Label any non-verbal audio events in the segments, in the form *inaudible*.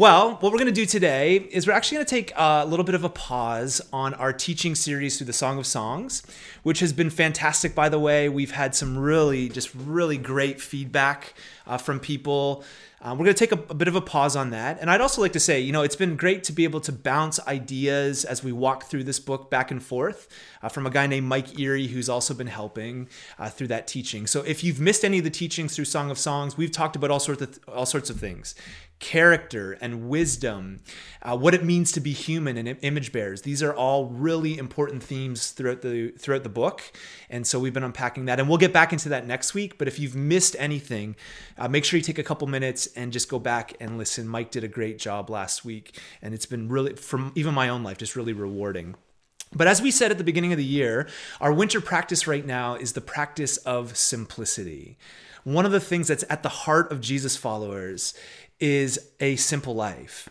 Well, what we're going to do today is we're actually going to take a little bit of a pause on our teaching series through the Song of Songs, which has been fantastic, by the way. We've had some really, just really great feedback uh, from people. Um, we're going to take a, a, bit of a pause on that. And I'd also like to say, you know, it's been great to be able to bounce ideas as we walk through this book back and forth uh, from a guy named Mike Erie, who's also been helping uh, through that teaching. So if you've missed any of the teachings through Song of Songs, we've talked about all sorts of, all sorts of things character and wisdom, uh, what it means to be human and image bearers. These are all really important themes throughout the throughout the book, and so we've been unpacking that, and we'll get back into that next week. But if you've missed anything, uh, make sure you take a couple minutes and just go back and listen. Mike did a great job last week, and it's been really, from even my own life, just really rewarding. But as we said at the beginning of the year, our winter practice right now is the practice of simplicity. One of the things that's at the heart of Jesus followers is a simple life.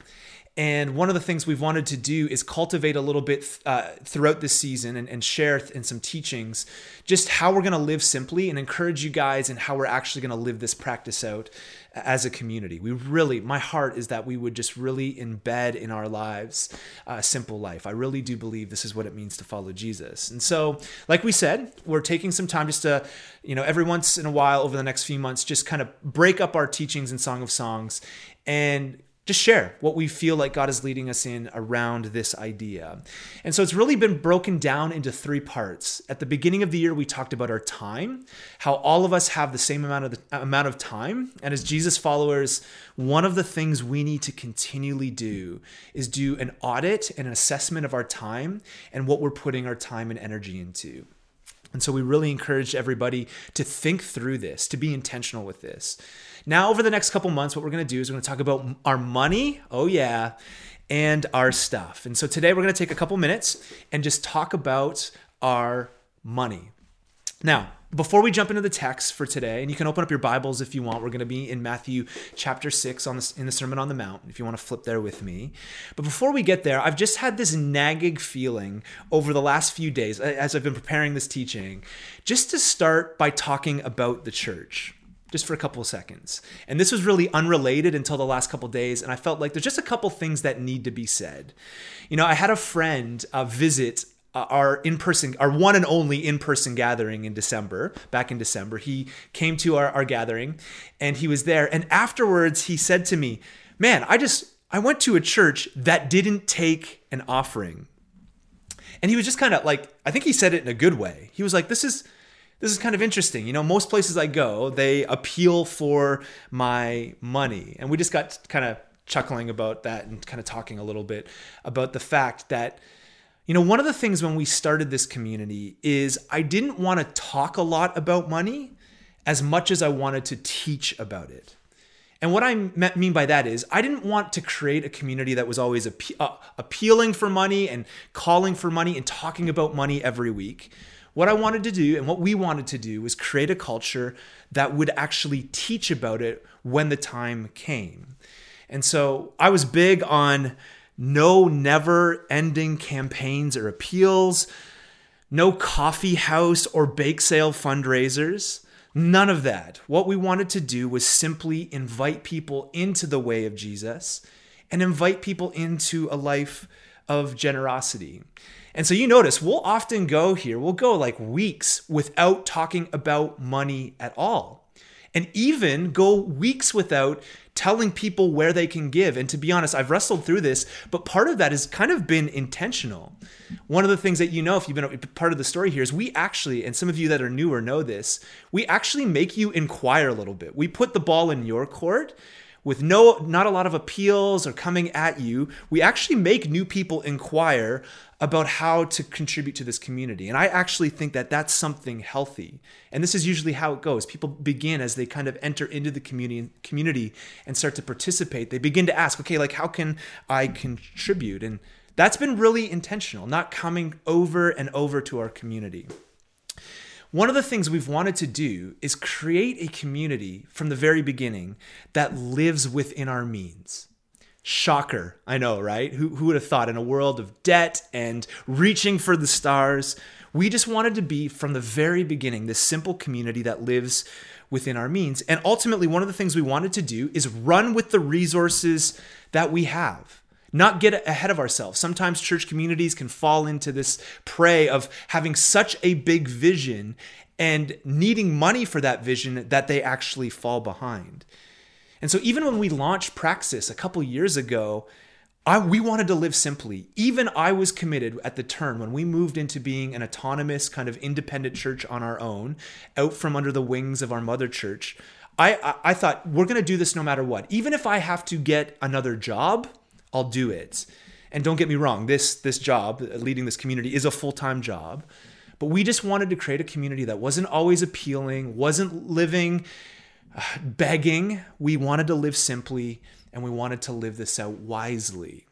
And one of the things we've wanted to do is cultivate a little bit uh, throughout this season and, and share in some teachings just how we're going to live simply and encourage you guys and how we're actually going to live this practice out as a community. We really, my heart is that we would just really embed in our lives a simple life. I really do believe this is what it means to follow Jesus. And so, like we said, we're taking some time just to, you know, every once in a while over the next few months, just kind of break up our teachings in Song of Songs and just share what we feel like God is leading us in around this idea. And so it's really been broken down into three parts. At the beginning of the year, we talked about our time, how all of us have the same amount of the, amount of time, and as Jesus followers, one of the things we need to continually do is do an audit and an assessment of our time and what we're putting our time and energy into. And so we really encourage everybody to think through this, to be intentional with this. Now, over the next couple months, what we're going to do is we're going to talk about our money. Oh, yeah. And our stuff. And so today we're going to take a couple minutes and just talk about our money. Now, before we jump into the text for today, and you can open up your Bibles if you want, we're going to be in Matthew chapter 6 on in the Sermon on the Mount, if you want to flip there with me. But before we get there, I've just had this nagging feeling over the last few days as I've been preparing this teaching, just to start by talking about the church just for a couple of seconds. And this was really unrelated until the last couple days. And I felt like there's just a couple things that need to be said. You know, I had a friend uh, visit uh, our in-person our one and only in-person gathering in december back in december he came to our, our gathering and he was there and afterwards he said to me man i just i went to a church that didn't take an offering and he was just kind of like i think he said it in a good way he was like this is this is kind of interesting. You know, most places I go, they appeal for my money. And we just got kind of chuckling about that and kind of talking a little bit about the fact that you know, one of the things when we started this community is I didn't want to talk a lot about money as much as I wanted to teach about it. And what I mean by that is, I didn't want to create a community that was always uh, appealing for money and calling for money and talking about money every week. What I wanted to do and what we wanted to do was create a culture that would actually teach about it when the time came. And so I was big on no never ending campaigns or appeals, no coffee house or bake sale fundraisers. None of that. What we wanted to do was simply invite people into the way of Jesus and invite people into a life of generosity. And so you notice we'll often go here, we'll go like weeks without talking about money at all. And even go weeks without telling people where they can give. And to be honest, I've wrestled through this, but part of that has kind of been intentional. One of the things that you know, if you've been part of the story here, is we actually, and some of you that are newer know this, we actually make you inquire a little bit. We put the ball in your court with no not a lot of appeals or coming at you we actually make new people inquire about how to contribute to this community. And i actually think that that's something healthy. And this is usually how it goes. People begin as they kind of enter into the community community and start to participate. They begin to ask okay like how can i contribute? And that's been really intentional not coming over and over to our community one of the things we've wanted to do is create a community from the very beginning that lives within our means. Shocker, I know, right? Who, who would have thought in a world of debt and reaching for the stars? We just wanted to be from the very beginning this simple community that lives within our means. And ultimately, one of the things we wanted to do is run with the resources that we have, not get ahead of ourselves. Sometimes church communities can fall into this prey of having such a big vision and needing money for that vision that they actually fall behind. And so, even when we launched Praxis a couple years ago, I, we wanted to live simply. Even I was committed at the turn when we moved into being an autonomous, kind of independent church on our own, out from under the wings of our mother church. I, I, I thought, we're going to do this no matter what. Even if I have to get another job, I'll do it. And don't get me wrong, this, this job, leading this community, is a full time job. But we just wanted to create a community that wasn't always appealing, wasn't living uh, begging. We wanted to live simply and we wanted to live this out wisely.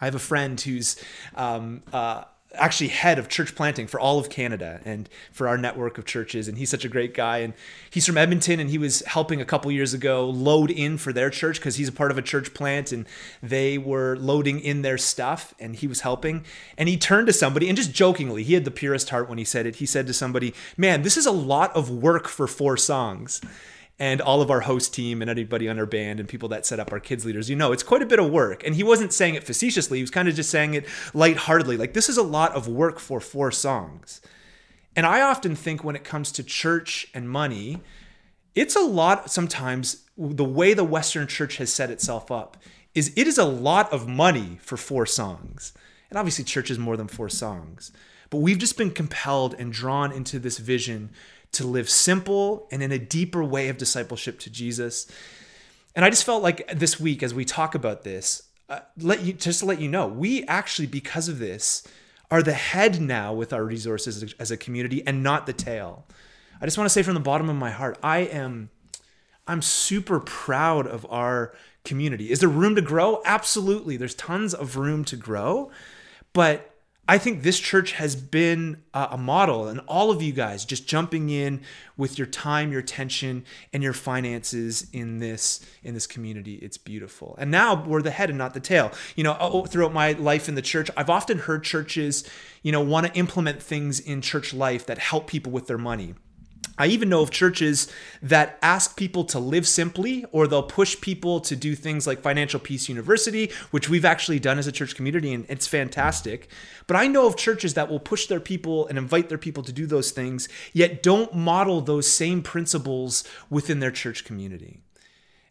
I have a friend who's um, uh, actually head of church planting for all of Canada and for our network of churches. And he's such a great guy. And he's from Edmonton and he was helping a couple years ago load in for their church because he's a part of a church plant and they were loading in their stuff and he was helping. And he turned to somebody and just jokingly, he had the purest heart when he said it. He said to somebody, Man, this is a lot of work for four songs and all of our host team and anybody on our band and people that set up our kids leaders, you know, it's quite a bit of work. And he wasn't saying it facetiously, he was kind of just saying it lightheartedly. Like, this is a lot of work for four songs. And I often think when it comes to church and money, it's a lot sometimes the way the Western church has set itself up is it is a lot of money for four songs. And obviously, church is more than four songs. But we've just been compelled and drawn into this vision to live simple and in a deeper way of discipleship to Jesus. And I just felt like this week, as we talk about this, uh, let you just to let you know, we actually, because of this, are the head now with our resources as a, as a community and not the tail. I just want to say from the bottom of my heart, I am I'm super proud of our community. Is there room to grow? Absolutely. There's tons of room to grow. But I think this church has been a model, and all of you guys just jumping in with your time, your attention, and your finances in this in this community. It's beautiful. And now we're the head and not the tail. You know, oh, throughout my life in the church, I've often heard churches, you know, want to implement things in church life that help people with their money. I even know of churches that ask people to live simply, or they'll push people to do things like Financial Peace University, which we've actually done as a church community, and it's fantastic. But I know of churches that will push their people and invite their people to do those things, yet don't model those same principles within their church community.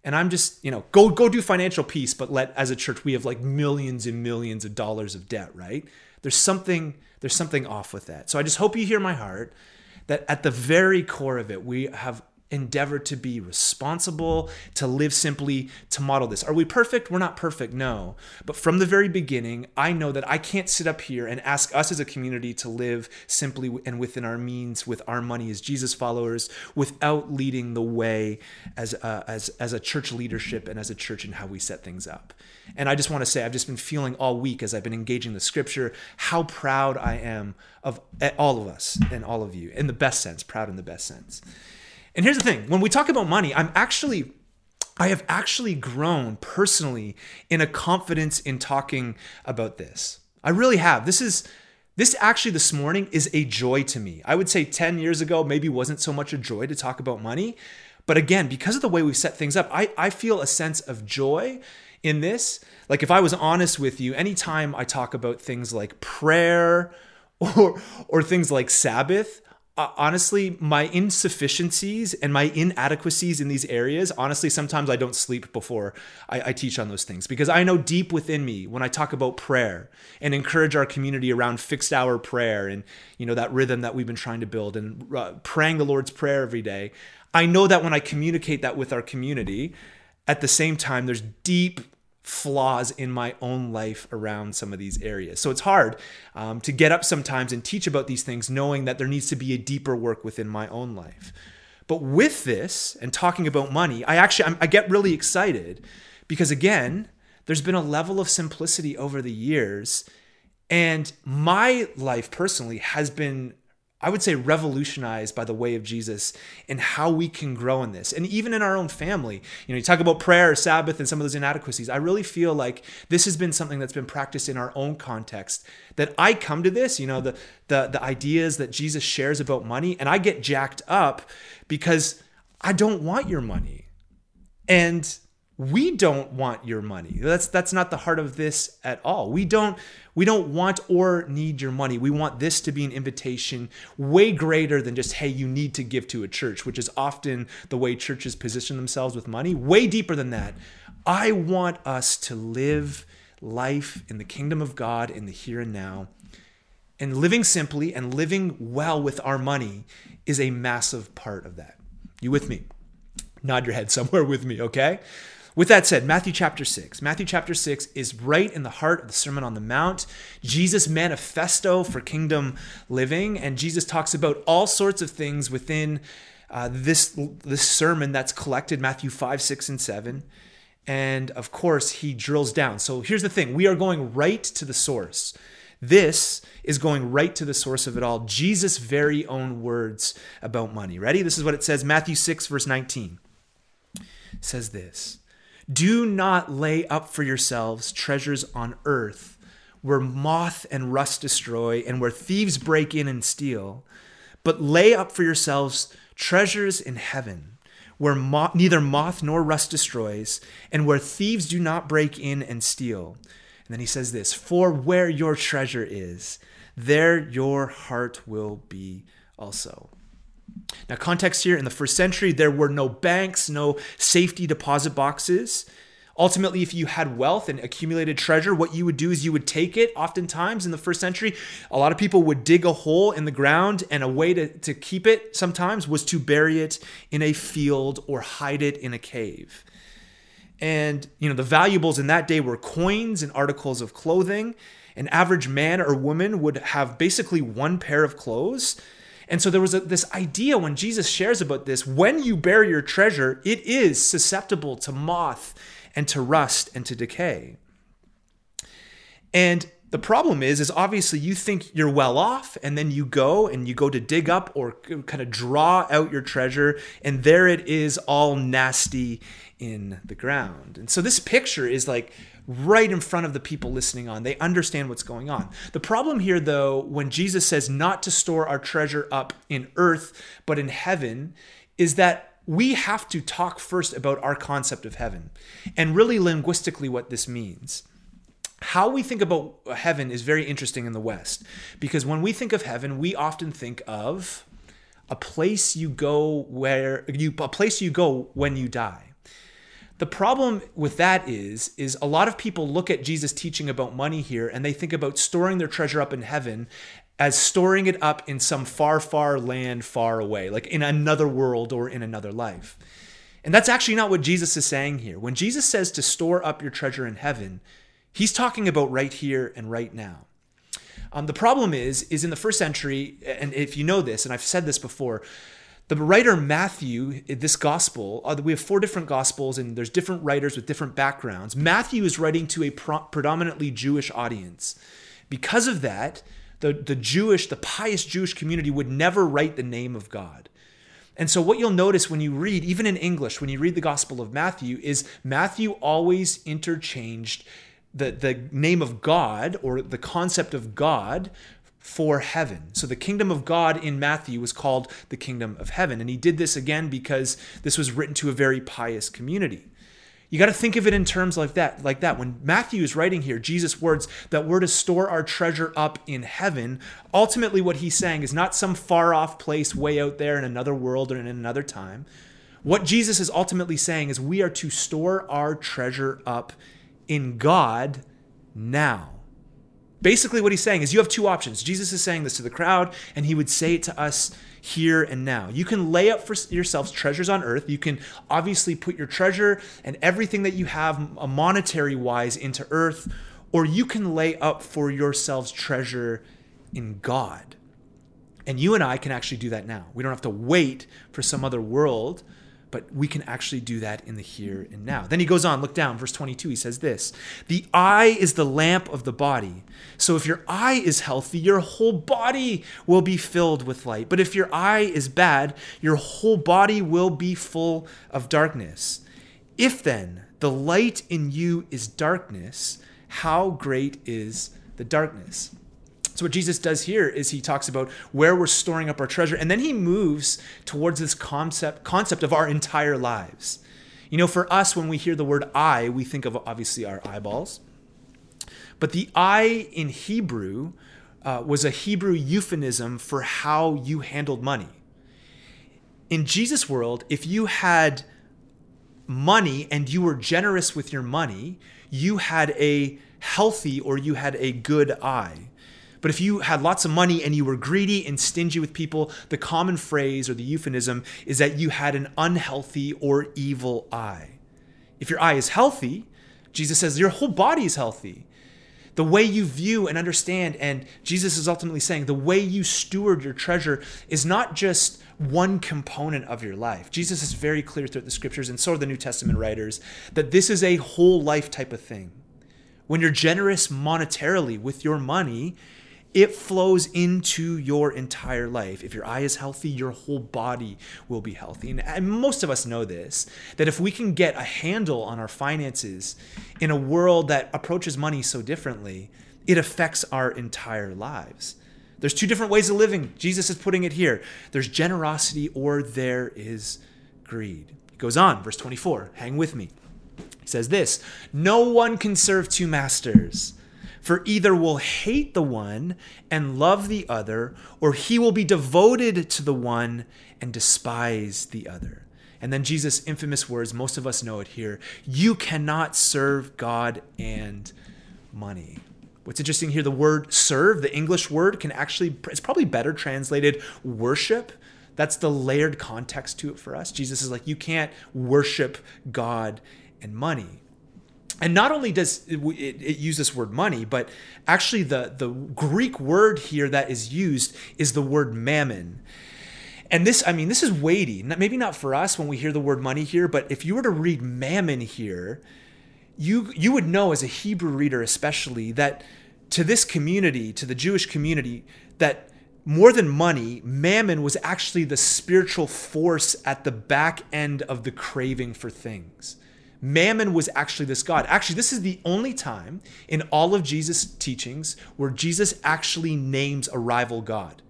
And I'm just, you know, go go do financial peace, but let as a church we have like millions and millions of dollars of debt, right? There's something there's something off with that. So I just hope you hear my heart that at the very core of it, we have endeavored to be responsible, to live simply, to model this. Are we perfect? We're not perfect, no. But from the very beginning, I know that I can't sit up here and ask us as a community to live simply and within our means with our money as Jesus followers without leading the way as a, as, as a church leadership and as a church in how we set things up. And I just want to say, I've just been feeling all week as I've been engaging the scripture how proud I am of eh, all of us and all of you in the best sense, proud in the best sense. And here's the thing when we talk about money, I'm actually, I have actually grown personally in a confidence in talking about this. I really have. This is, this actually this morning is a joy to me. I would say 10 years ago, maybe wasn't so much a joy to talk about money. But again, because of the way we've set things up, I, I feel a sense of joy in this. Like if I was honest with you, anytime I talk about things like prayer *laughs* or or things like Sabbath, uh, honestly, my insufficiencies and my inadequacies in these areas, honestly, sometimes I don't sleep before I, I, teach on those things because I know deep within me when I talk about prayer and encourage our community around fixed hour prayer and you know that rhythm that we've been trying to build and uh, praying the Lord's prayer every day. I know that when I communicate that with our community, at the same time, there's deep flaws in my own life around some of these areas. So it's hard um, to get up sometimes and teach about these things, knowing that there needs to be a deeper work within my own life. But with this and talking about money, I actually I'm, I get really excited because again, there's been a level of simplicity over the years, and my life personally has been I would say revolutionized by the way of Jesus and how we can grow in this. And even in our own family, you know, you talk about prayer, Sabbath, and some of those inadequacies. I really feel like this has been something that's been practiced in our own context. That I come to this, you know, the the the ideas that Jesus shares about money, and I get jacked up because I don't want your money. And we don't want your money. That's that's not the heart of this at all. We don't we don't want or need your money. We want this to be an invitation way greater than just hey, you need to give to a church, which is often the way churches position themselves with money. Way deeper than that. I want us to live life in the kingdom of God in the here and now. And living simply and living well with our money is a massive part of that. You with me? Nod your head somewhere with me, okay? With that said, Matthew chapter 6. Matthew chapter 6 is right in the heart of the Sermon on the Mount, Jesus' manifesto for kingdom living. And Jesus talks about all sorts of things within uh, this, this sermon that's collected Matthew 5, 6, and 7. And of course, he drills down. So here's the thing we are going right to the source. This is going right to the source of it all Jesus' very own words about money. Ready? This is what it says Matthew 6, verse 19. It says this Do not lay up for yourselves treasures on earth where moth and rust destroy and where thieves break in and steal, but lay up for yourselves treasures in heaven where neither moth nor rust destroys, and where thieves do not break in and steal. And then he says this For where your treasure is, there your heart will be also. Now, context here in the first century, there were no banks, no safety deposit boxes. Ultimately, if you had wealth and accumulated treasure, what you would do is you would take it. Oftentimes in the first century, a lot of people would dig a hole in the ground, and a way to, to keep it sometimes was to bury it in a field or hide it in a cave. And, you know, the valuables in that day were coins and articles of clothing. An average man or woman would have basically one pair of clothes. And so there was a, this idea when Jesus shares about this when you bury your treasure, it is susceptible to moth and to rust and to decay. And the problem is is obviously you think you're well off and then you go and you go to dig up or kind of draw out your treasure and there it is all nasty in the ground. And so this picture is like right in front of the people listening on. They understand what's going on. The problem here though when Jesus says not to store our treasure up in earth but in heaven is that we have to talk first about our concept of heaven and really linguistically what this means. How we think about heaven is very interesting in the West because when we think of heaven, we often think of a place you go where you a place you go when you die. The problem with that is is a lot of people look at Jesus teaching about money here and they think about storing their treasure up in heaven as storing it up in some far, far land far away, like in another world or in another life. And that's actually not what Jesus is saying here. When Jesus says to store up your treasure in heaven, he's talking about right here and right now. Um, the problem is, is in the first century, and if you know this, and I've said this before, the writer Matthew, this gospel, uh, we have four different gospels, and there's different writers with different backgrounds. Matthew is writing to a predominantly Jewish audience. Because of that, the, the Jewish, the pious Jewish community would never write the name of God. And so, what you'll notice when you read, even in English, when you read the Gospel of Matthew, is Matthew always interchanged the, the name of God or the concept of God for heaven. So, the kingdom of God in Matthew was called the kingdom of heaven. And he did this again because this was written to a very pious community. You got to think of it in terms like that, like that. When Matthew is writing here, Jesus' words that we're to store our treasure up in heaven, ultimately what he's saying is not some far off place way out there in another world or in another time. What Jesus is ultimately saying is we are to store our treasure up in God now. Basically, what he's saying is you have two options. Jesus is saying this to the crowd, and he would say it to us here and now. You can lay up for yourselves treasures on earth. You can obviously put your treasure and everything that you have a uh, monetary wise into earth, or you can lay up for yourselves treasure in God. And you and I can actually do that now. We don't have to wait for some other world but we can actually do that in the here and now. Then he goes on, look down, verse 22, he says this The eye is the lamp of the body. So if your eye is healthy, your whole body will be filled with light. But if your eye is bad, your whole body will be full of darkness. If then the light in you is darkness, how great is the darkness? What Jesus does here is he talks about where we're storing up our treasure, and then he moves towards this concept concept of our entire lives. You know, for us, when we hear the word eye, we think of obviously our eyeballs. But the eye in Hebrew uh, was a Hebrew euphemism for how you handled money. In Jesus' world, if you had money and you were generous with your money, you had a healthy or you had a good eye. But if you had lots of money and you were greedy and stingy with people, the common phrase or the euphemism is that you had an unhealthy or evil eye. If your eye is healthy, Jesus says your whole body is healthy. The way you view and understand, and Jesus is ultimately saying the way you steward your treasure is not just one component of your life. Jesus is very clear throughout the scriptures, and so are the New Testament writers, that this is a whole life type of thing. When you're generous monetarily with your money, it flows into your entire life. If your eye is healthy, your whole body will be healthy. And, and, most of us know this that if we can get a handle on our finances in a world that approaches money so differently, it affects our entire lives. There's two different ways of living. Jesus is putting it here there's generosity or there is greed. He goes on, verse 24, hang with me. He says this No one can serve two masters. For either will hate the one and love the other, or he will be devoted to the one and despise the other. And then Jesus' infamous words, most of us know it here you cannot serve God and money. What's interesting here, the word serve, the English word, can actually, it's probably better translated worship. That's the layered context to it for us. Jesus is like, you can't worship God and money and not only does it, it, it, use this word money, but actually the, the Greek word here that is used is the word mammon. And this, I mean, this is weighty. Maybe not for us when we hear the word money here, but if you were to read mammon here, you you would know as a Hebrew reader especially that to this community, to the Jewish community, that more than money, mammon was actually the spiritual force at the back end of the craving for things. Mammon was actually this God. Actually, this is the only time in all of Jesus' teachings where Jesus actually names a rival God.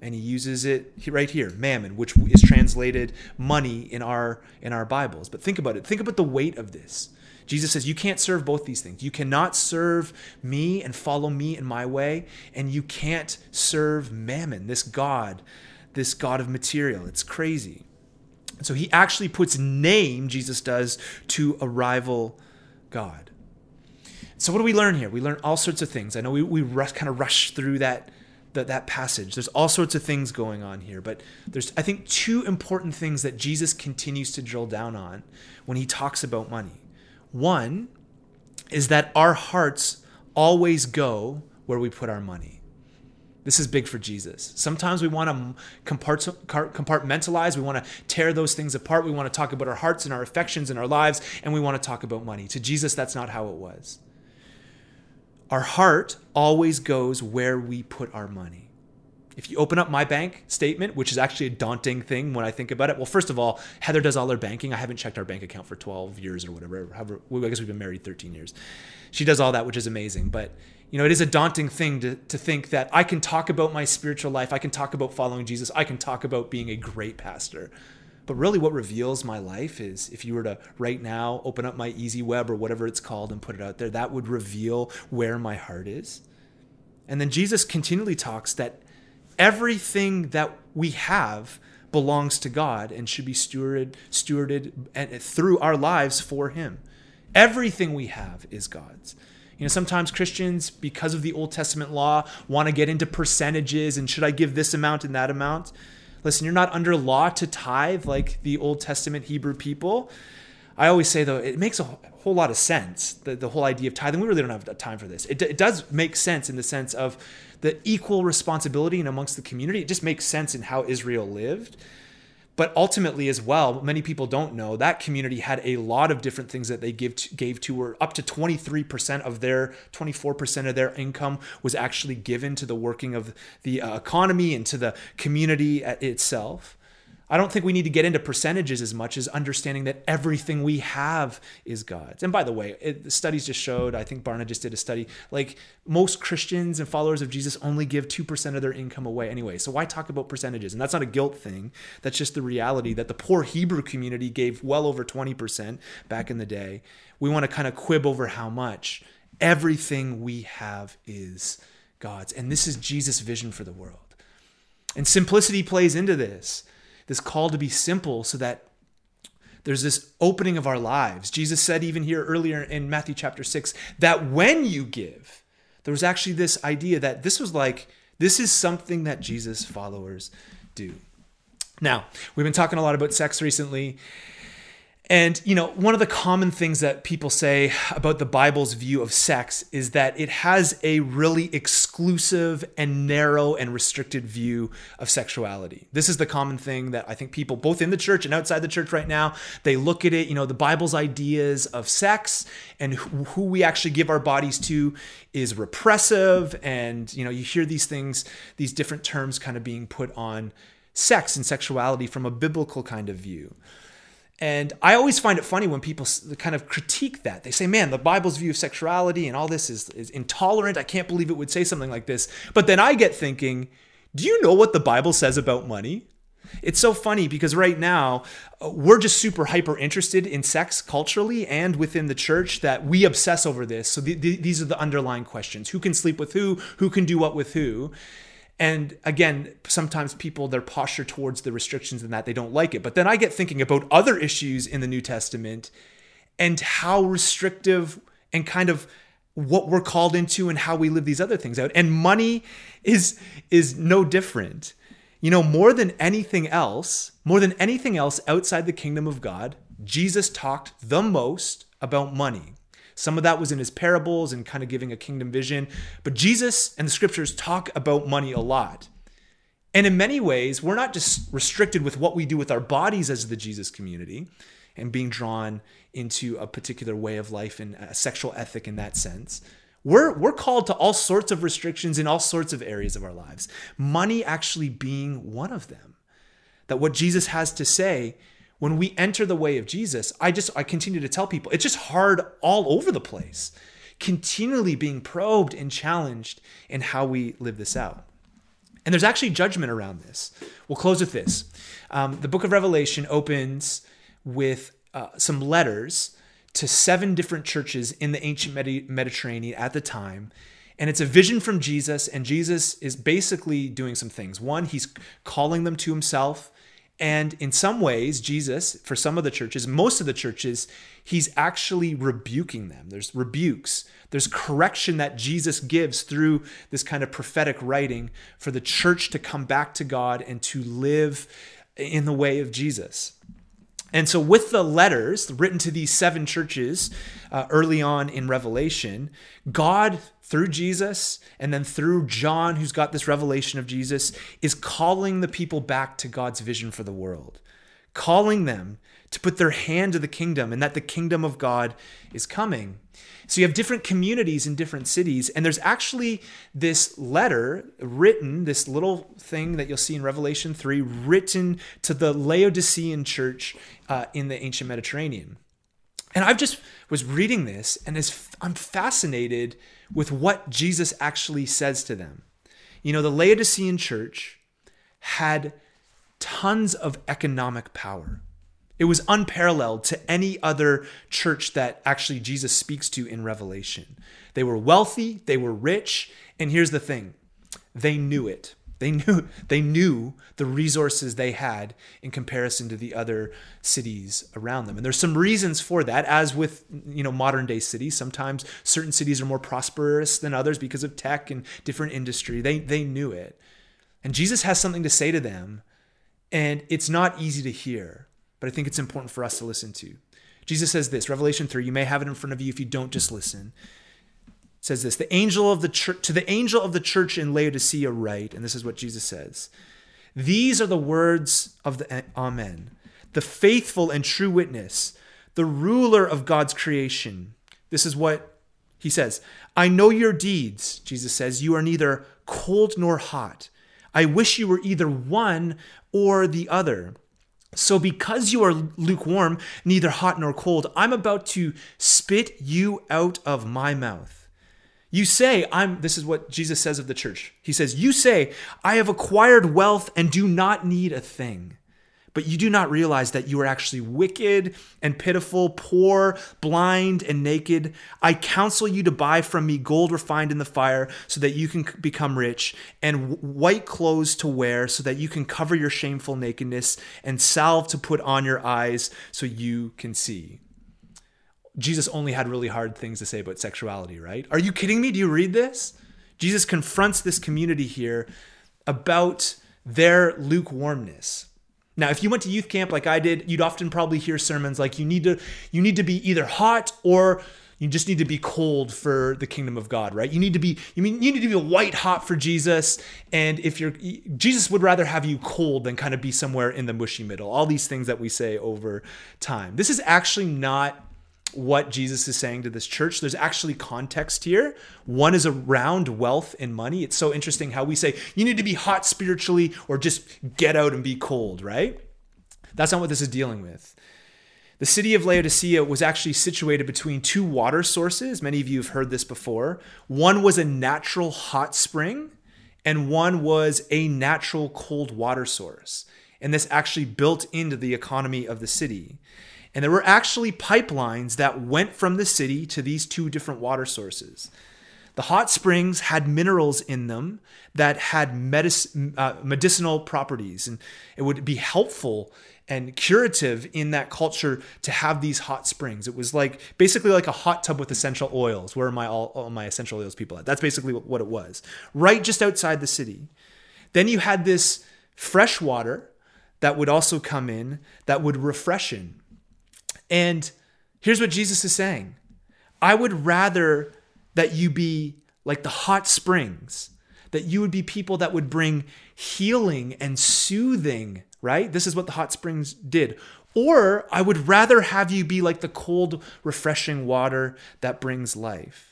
And he uses it right here, mammon, which is translated money in our in our Bibles. But think about it. Think about the weight of this. Jesus says, You can't serve both these things. You cannot serve me and follow me in my way, and you can't serve mammon, this God, this God of material. It's crazy. So he actually puts name, Jesus does, to a rival God. So what do we learn here? We learn all sorts of things. I know we, we rush, kind of rush through that, that, that passage. There's all sorts of things going on here, but there's, I think, two important things that Jesus continues to drill down on when he talks about money. One is that our hearts always go where we put our money. This is big for Jesus. Sometimes we want to compartmentalize, we want to tear those things apart. We want to talk about our hearts and our affections and our lives, and we want to talk about money. To Jesus, that's not how it was. Our heart always goes where we put our money. If you open up my bank statement, which is actually a daunting thing when I think about it, well, first of all, Heather does all her banking. I haven't checked our bank account for 12 years or whatever. However, I guess we've been married 13 years. She does all that, which is amazing. But you know, it is a daunting thing to, to think that I can talk about my spiritual life, I can talk about following Jesus, I can talk about being a great pastor. But really, what reveals my life is if you were to right now open up my Easy Web or whatever it's called and put it out there, that would reveal where my heart is. And then Jesus continually talks that everything that we have belongs to God and should be stewarded, stewarded and, through our lives for Him. Everything we have is God's. You know, sometimes Christians, because of the Old Testament law, want to get into percentages and should I give this amount and that amount? Listen, you're not under law to tithe like the Old Testament Hebrew people. I always say, though, it makes a whole lot of sense, the, the whole idea of tithing. We really don't have time for this. It, it does make sense in the sense of the equal responsibility and amongst the community. It just makes sense in how Israel lived. But ultimately, as well, many people don't know that community had a lot of different things that they give to, gave to, or up to 23% of their 24% of their income was actually given to the working of the uh, economy and to the community itself. I don't think we need to get into percentages as much as understanding that everything we have is God's. And by the way, it, studies just showed, I think Barna just did a study, like most Christians and followers of Jesus only give 2% of their income away anyway. So why talk about percentages? And that's not a guilt thing. That's just the reality that the poor Hebrew community gave well over 20% back in the day. We want to kind of quib over how much. Everything we have is God's. And this is Jesus' vision for the world. And simplicity plays into this this call to be simple so that there's this opening of our lives. Jesus said, even here earlier in Matthew chapter 6, that when you give, there was actually this idea that this was like, this is something that Jesus' followers do. Now, we've been talking a lot about sex recently, and, you know, one of the common things that people say about the Bible's view of sex is that it has a really exclusive and narrow and restricted view of sexuality. This is the common thing that I think people, both in the church and outside the church right now, they look at it, you know, the Bible's ideas of sex and who we actually give our bodies to is repressive. And, you know, you hear these things, these different terms kind of being put on sex and sexuality from a biblical kind of view. And I always find it funny when people kind of critique that. They say, man, the Bible's view of sexuality and all this is, is intolerant. I can't believe it would say something like this. But then I get thinking, do you know what the Bible says about money? It's so funny because right now uh, we're just super hyper interested in sex culturally and within the church that we obsess over this. So the, the, these are the underlying questions who can sleep with who, who can do what with who. And again, sometimes people, their posture towards the restrictions and that they don't like it. But then I get thinking about other issues in the New Testament and how restrictive and kind of what we're called into and how we live these other things out. And money is is no different. You know, more than anything else, more than anything else outside the kingdom of God, Jesus talked the most about money. Some of that was in his parables and kind of giving a kingdom vision. But Jesus and the scriptures talk about money a lot. And in many ways, we're not just restricted with what we do with our bodies as the Jesus community and being drawn into a particular way of life and a sexual ethic in that sense. We're, we're called to all sorts of restrictions in all sorts of areas of our lives, money actually being one of them. That what Jesus has to say when we enter the way of Jesus, I just I continue to tell people it's just hard all over the place, continually being probed and challenged in how we live this out. And there's actually judgment around this. We'll close with this. Um, the book of Revelation opens with uh, some letters to seven different churches in the ancient Mediterranean at the time. And it's a vision from Jesus, and Jesus is basically doing some things. One, he's calling them to himself and in some ways, Jesus, for some of the churches, most of the churches, he's actually rebuking them. There's rebukes, there's correction that Jesus gives through this kind of prophetic writing for the church to come back to God and to live in the way of Jesus. And so, with the letters written to these seven churches uh, early on in Revelation, God, through Jesus and then through John, who's got this revelation of Jesus, is calling the people back to God's vision for the world, calling them to put their hand to the kingdom and that the kingdom of God is coming. So you have different communities in different cities, and there's actually this letter written, this little thing that you'll see in Revelation 3, written to the Laodicean church uh, in the ancient Mediterranean. And I've just was reading this, and I'm fascinated with what Jesus actually says to them. You know, the Laodicean church had tons of economic power. It was unparalleled to any other church that actually Jesus speaks to in Revelation. They were wealthy, they were rich, and here's the thing they knew it. They knew they knew the resources they had in comparison to the other cities around them. And there's some reasons for that as with you know modern day cities. Sometimes certain cities are more prosperous than others because of tech and different industry. They they knew it. And Jesus has something to say to them and it's not easy to hear but I think it's important for us to listen to. Jesus says this, Revelation 3, you may have it in front of you if you don't just listen. Says this, the angel of the church to the angel of the church in Laodicea write, and this is what Jesus says. These are the words of the Amen, the faithful and true witness, the ruler of God's creation. This is what he says. I know your deeds, Jesus says. You are neither cold nor hot. I wish you were either one or the other. So, because you are lukewarm, neither hot nor cold, I'm about to spit you out of my mouth. You say, I'm, this is what Jesus says of the church. He says, You say, I have acquired wealth and do not need a thing but you do not realize that you are actually wicked and pitiful, poor, blind, and naked. I counsel you to buy from me gold refined in the fire so that you can become rich, and white clothes to wear so that you can cover your shameful nakedness, and salve to put on your eyes so you can see. Jesus only had really hard things to say about sexuality, right? Are you kidding me? Do you read this? Jesus confronts this community here about their lukewarmness. Now, if you went to youth camp like I did, you'd often probably hear sermons like you need to you need to be either hot or you just need to be cold for the kingdom of God, right? You need to be you mean you need to be white hot for Jesus, and if you're Jesus would rather have you cold than kind of be somewhere in the mushy middle. All these things that we say over time. This is actually not what Jesus is saying to this church. There's actually context here. One is around wealth and money. It's so interesting how we say you need to be hot spiritually or just get out and be cold, right? That's not what this is dealing with. The city of Laodicea was actually situated between two water sources. Many of you have heard this before. One was a natural hot spring, and one was a natural cold water source. And this actually built into the economy of the city. And there were actually pipelines that went from the city to these two different water sources. The hot springs had minerals in them that had medic- uh, medicinal properties, and it would be helpful and curative in that culture to have these hot springs. It was like basically like a hot tub with essential oils. Where are my all, all my essential oils people at? That's basically what it was. Right just outside the city. Then you had this fresh water that would also come in that would refresh in. And here's what Jesus is saying I would rather that you be like the hot springs, that you would be people that would bring healing and soothing, right? This is what the hot springs did. Or I would rather have you be like the cold, refreshing water that brings life.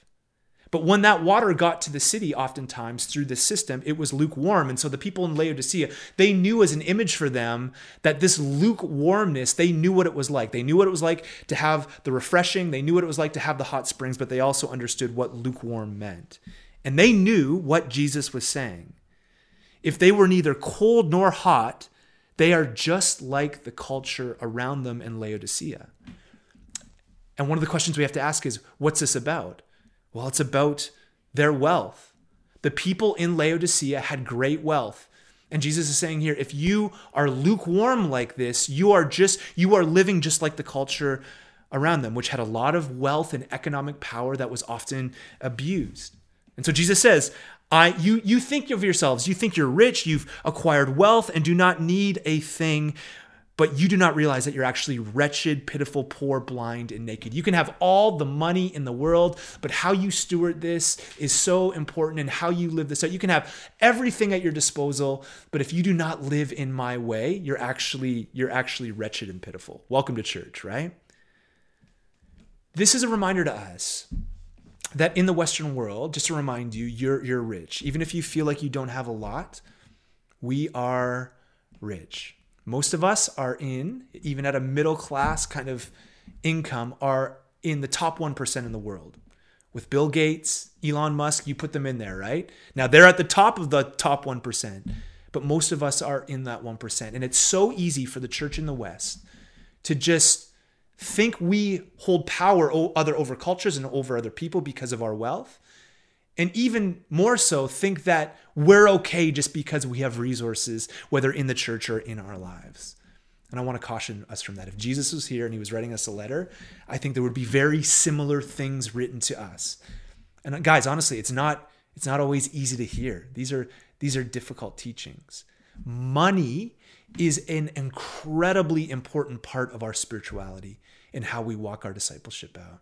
But when that water got to the city, oftentimes through the system, it was lukewarm. And so the people in Laodicea, they knew as an image for them that this lukewarmness, they knew what it was like. They knew what it was like to have the refreshing, they knew what it was like to have the hot springs, but they also understood what lukewarm meant. And they knew what Jesus was saying. If they were neither cold nor hot, they are just like the culture around them in Laodicea. And one of the questions we have to ask is what's this about? Well, it's about their wealth. The people in Laodicea had great wealth. And Jesus is saying here, if you are lukewarm like this, you are just you are living just like the culture around them, which had a lot of wealth and economic power that was often abused. And so Jesus says, I you you think of yourselves, you think you're rich, you've acquired wealth and do not need a thing, but you do not realize that you're actually wretched, pitiful, poor, blind, and naked. You can have all the money in the world, but how you steward this is so important and how you live this out. You can have everything at your disposal, but if you do not live in my way, you're actually you're actually wretched and pitiful. Welcome to church, right? This is a reminder to us that in the Western world, just to remind you, you're you're rich. Even if you feel like you don't have a lot, we are rich most of us are in, even at a middle class kind of income, are in the top 1% in the world. With Bill Gates, Elon Musk, you put them in there, right? Now they're at the top of the top 1%, but most of us are in that 1%. And it's so easy for the church in the West to just think we hold power other over cultures and over other people because of our wealth and even more so think that we're okay just because we have resources whether in the church or in our lives. And i want to caution us from that. If jesus was here and he was writing us a letter i think there would be very similar things written to us. And uh, guys honestly it's not it's not always easy to hear. These are these are difficult teachings. Money is an incredibly important part of our spirituality and how we walk our discipleship out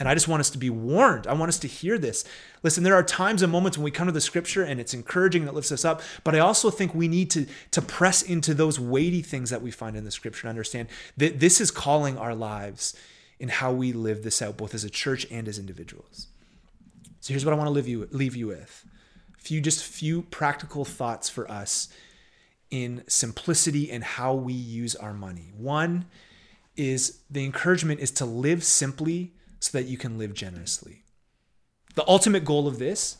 and I just want us to be warned. I want us to hear this. Listen, there are times and moments when we come to the scripture and it's encouraging that lifts us up, but I also think we need to, to press into those weighty things that we find in the scripture and understand that this is calling our lives in how we live this out, both as a church and as individuals. So here's what I want to leave you, leave you with. A few just few practical thoughts for us in simplicity and how we use our money. One is the encouragement is to live simply so that you can live generously. The ultimate goal of this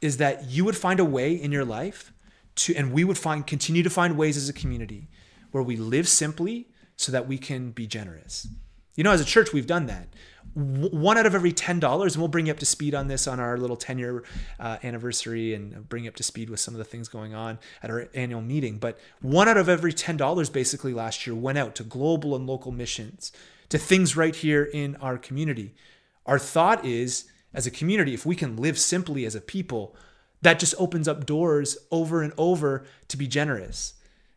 is that you would find a way in your life to and we would find continue to find ways as a community where we live simply so that we can be generous. You know, as a church, we've done that. One out of every $10, and we'll bring you up to speed on this on our little 10 year uh, anniversary and bring you up to speed with some of the things going on at our annual meeting. But one out of every $10 basically last year went out to global and local missions, to things right here in our community. Our thought is, as a community, if we can live simply as a people, that just opens up doors over and over to be generous.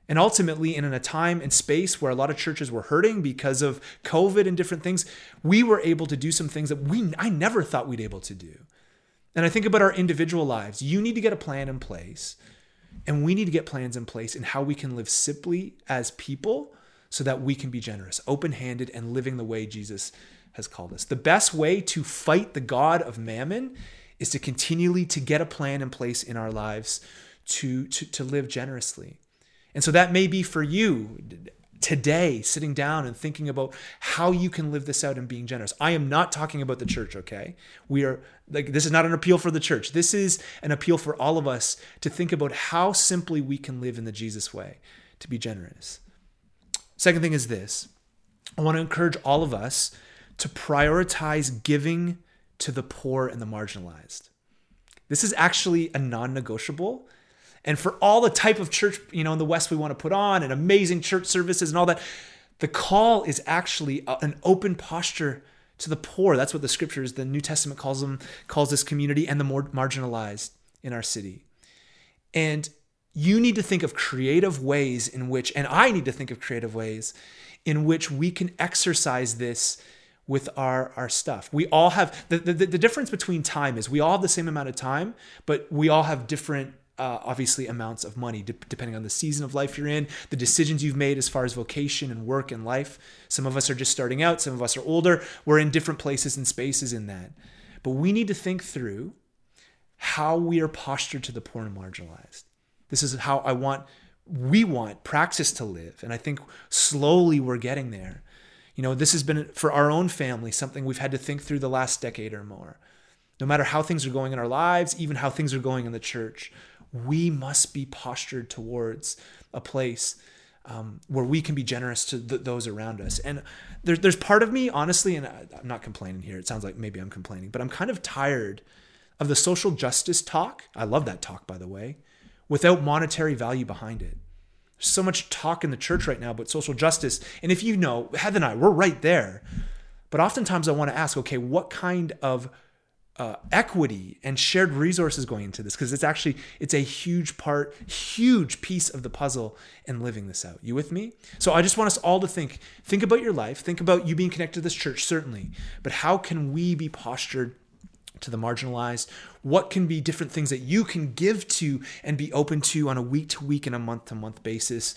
And ultimately, in a time and space where a lot of churches were hurting because of COVID and different things, we were able to do some things that we I never thought we'd able to do. And I think about our individual lives. You need to get a plan in place, and we need to get plans in place in how we can live simply as people so that we can be generous, open-handed, and living the way Jesus has called us. The best way to fight the god of mammon is to continually to get a plan in place in our lives to, to, to live generously. And so that may be for you today, sitting down and thinking about how you can live this out and being generous. I am not talking about the church, okay? We are like, this is not an appeal for the church. This is an appeal for all of us to think about how simply we can live in the Jesus way to be generous. Second thing is this I want to encourage all of us to prioritize giving to the poor and the marginalized. This is actually a non negotiable. And for all the type of church, you know, in the West we want to put on and amazing church services and all that, the call is actually an open posture to the poor. That's what the scriptures, the New Testament calls them, calls this community and the more marginalized in our city. And you need to think of creative ways in which, and I need to think of creative ways in which we can exercise this with our our stuff. We all have the, the the difference between time is we all have the same amount of time, but we all have different uh, obviously amounts of money de- depending on the season of life you're in, the decisions you've made as far as vocation and work and life. Some of us are just starting out, some of us are older. We're in different places and spaces in that. But we need to think through how we are postured to the poor and marginalized. This is how I want we want praxis to live and I think slowly we're getting there. You know, this has been for our own family something we've had to think through the last decade or more. No matter how things are going in our lives, even how things are going in the church, we must be postured towards a place um, where we can be generous to th- those around us. And there, there's part of me, honestly, and I, I'm not complaining here. It sounds like maybe I'm complaining, but I'm kind of tired of the social justice talk. I love that talk, by the way, without monetary value behind it. So much talk in the church right now about social justice. And if you know, Heather and I, we're right there. But oftentimes I want to ask, okay, what kind of uh, equity and shared resources going into this? Because it's actually it's a huge part huge piece of the puzzle in living this out. You with me? So i just want us all to think think about your life. Think about you being connected to this church certainly. But how can we be postured to the marginalized? What can be different things that you can give to and be open to on a week to week and a month to month basis?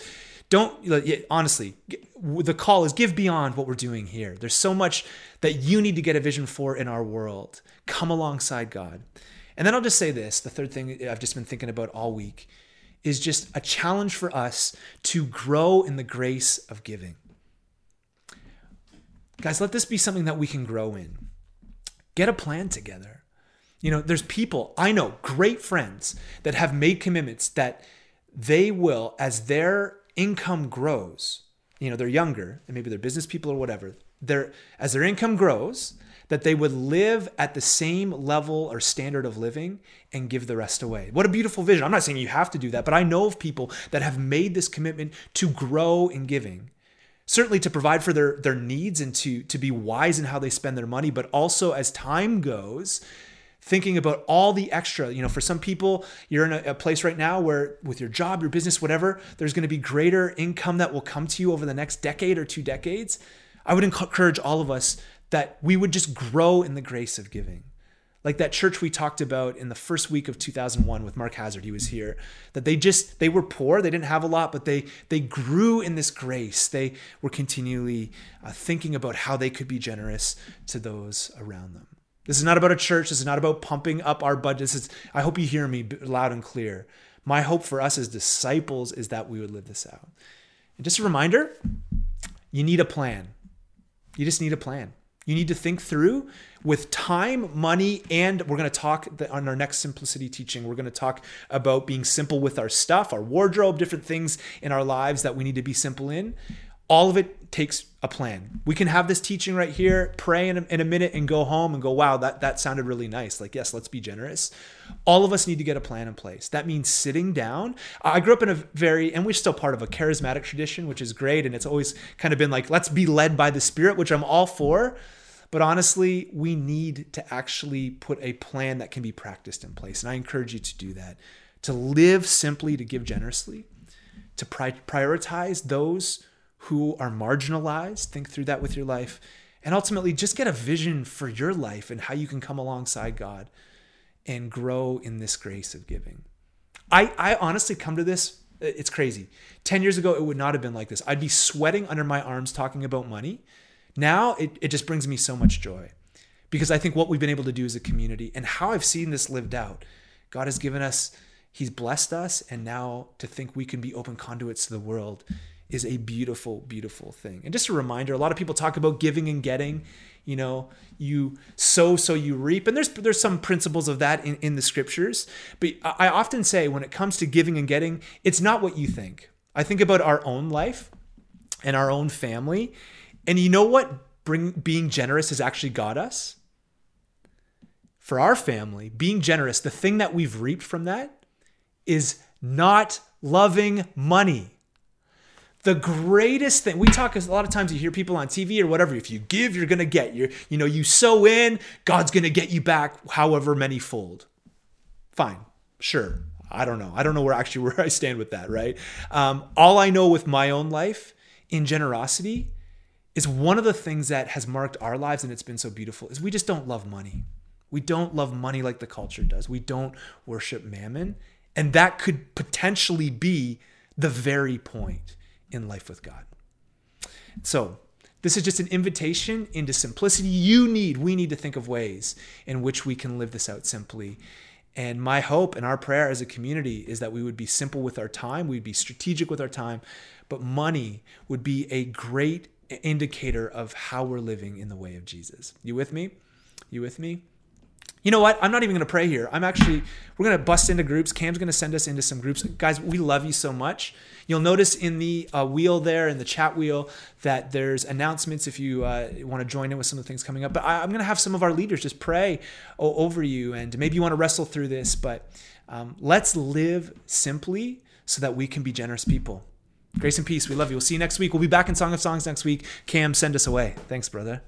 Don't honestly, the call is give beyond what we're doing here. There's so much that you need to get a vision for in our world. Come alongside God. And then I'll just say this the third thing I've just been thinking about all week is just a challenge for us to grow in the grace of giving. Guys, let this be something that we can grow in. Get a plan together. You know, there's people, I know, great friends that have made commitments that they will, as their income grows, you know, they're younger and maybe they're business people or whatever, they're, as their income grows, that they would live at the same level or standard of living and give the rest away. What a beautiful vision. I'm not saying you have to do that, but I know of people that have made this commitment to grow in giving certainly to provide for their their needs and to to be wise in how they spend their money but also as time goes thinking about all the extra you know for some people you're in a, a place right now where with your job your business whatever there's going to be greater income that will come to you over the next decade or two decades. I would encourage all of us that we would just grow in the grace of giving like that church we talked about in the first week of 2001 with Mark Hazard he was here that they just they were poor they didn't have a lot but they they grew in this grace they were continually uh, thinking about how they could be generous to those around them this is not about a church this is not about pumping up our budgets it's, I hope you hear me loud and clear My hope for us as disciples is that we would live this out. And just a reminder you need a plan. You just need a plan. You need to think through with time, money, and we're going to talk on our next simplicity teaching. We're going to talk about being simple with our stuff, our wardrobe, different things in our lives that we need to be simple in. All of it takes a plan. We can have this teaching right here, pray in a, in a minute, and go home and go, wow, that, that sounded really nice. Like, yes, let's be generous. All of us need to get a plan in place. That means sitting down. I grew up in a very, and we're still part of a charismatic tradition, which is great. And it's always kind of been like, let's be led by the Spirit, which I'm all for. But honestly, we need to actually put a plan that can be practiced in place. And I encourage you to do that, to live simply, to give generously, to pri- prioritize those who are marginalized. Think through that with your life. And ultimately, just get a vision for your life and how you can come alongside God and grow in this grace of giving. I, I honestly come to this, it's crazy. 10 years ago, it would not have been like this. I'd be sweating under my arms talking about money now it, it just brings me so much joy because I think what we've been able to do as a community and how I've seen this lived out, God has given us, He's blessed us, and now to think we can be open conduits to the world is a beautiful, beautiful thing. And just a reminder, a lot of people talk about giving and getting. You know, you sow so you reap, and there's there's some principles of that in, in the scriptures. But I often say when it comes to giving and getting, it's not what you think. I think about our own life and our own family and you know what bring, being generous has actually got us? For our family, being generous, the thing that we've reaped from that is not loving money. The greatest thing we talk a lot of times you hear people on TV or whatever. If you give, you're gonna get. You you know you sow in, God's gonna get you back however many fold. Fine, sure. I don't know. I don't know where actually *laughs* where I stand with that. Right. Um, all I know with my own life in generosity is one of the things that has marked our lives and it's been so beautiful is we just don't love money. We don't love money like the culture does. We don't worship mammon. And that could potentially be the very point in life with God. So, this is just an invitation into simplicity. You need, we need to think of ways in which we can live this out simply. And my hope and our prayer as a community is that we would be simple with our time, we'd be strategic with our time, but money would be a great indicator of how we're living in the way of Jesus. You with me? You with me? You know what? I'm not even going to pray here. I'm actually, we're going to bust into groups. Cam's going to send us into some groups. Guys, we love you so much. You'll notice in the uh, wheel there, in the chat wheel, that there's announcements if you uh, want to join in with some of the things coming up. But I, am going to have some of our leaders just pray over you. And maybe you want to wrestle through this, but um, let's live simply so that we can be generous people. Grace and peace. We love you. We'll see you next week. We'll be back in Song of Songs next week. Cam, send us away. Thanks, brother.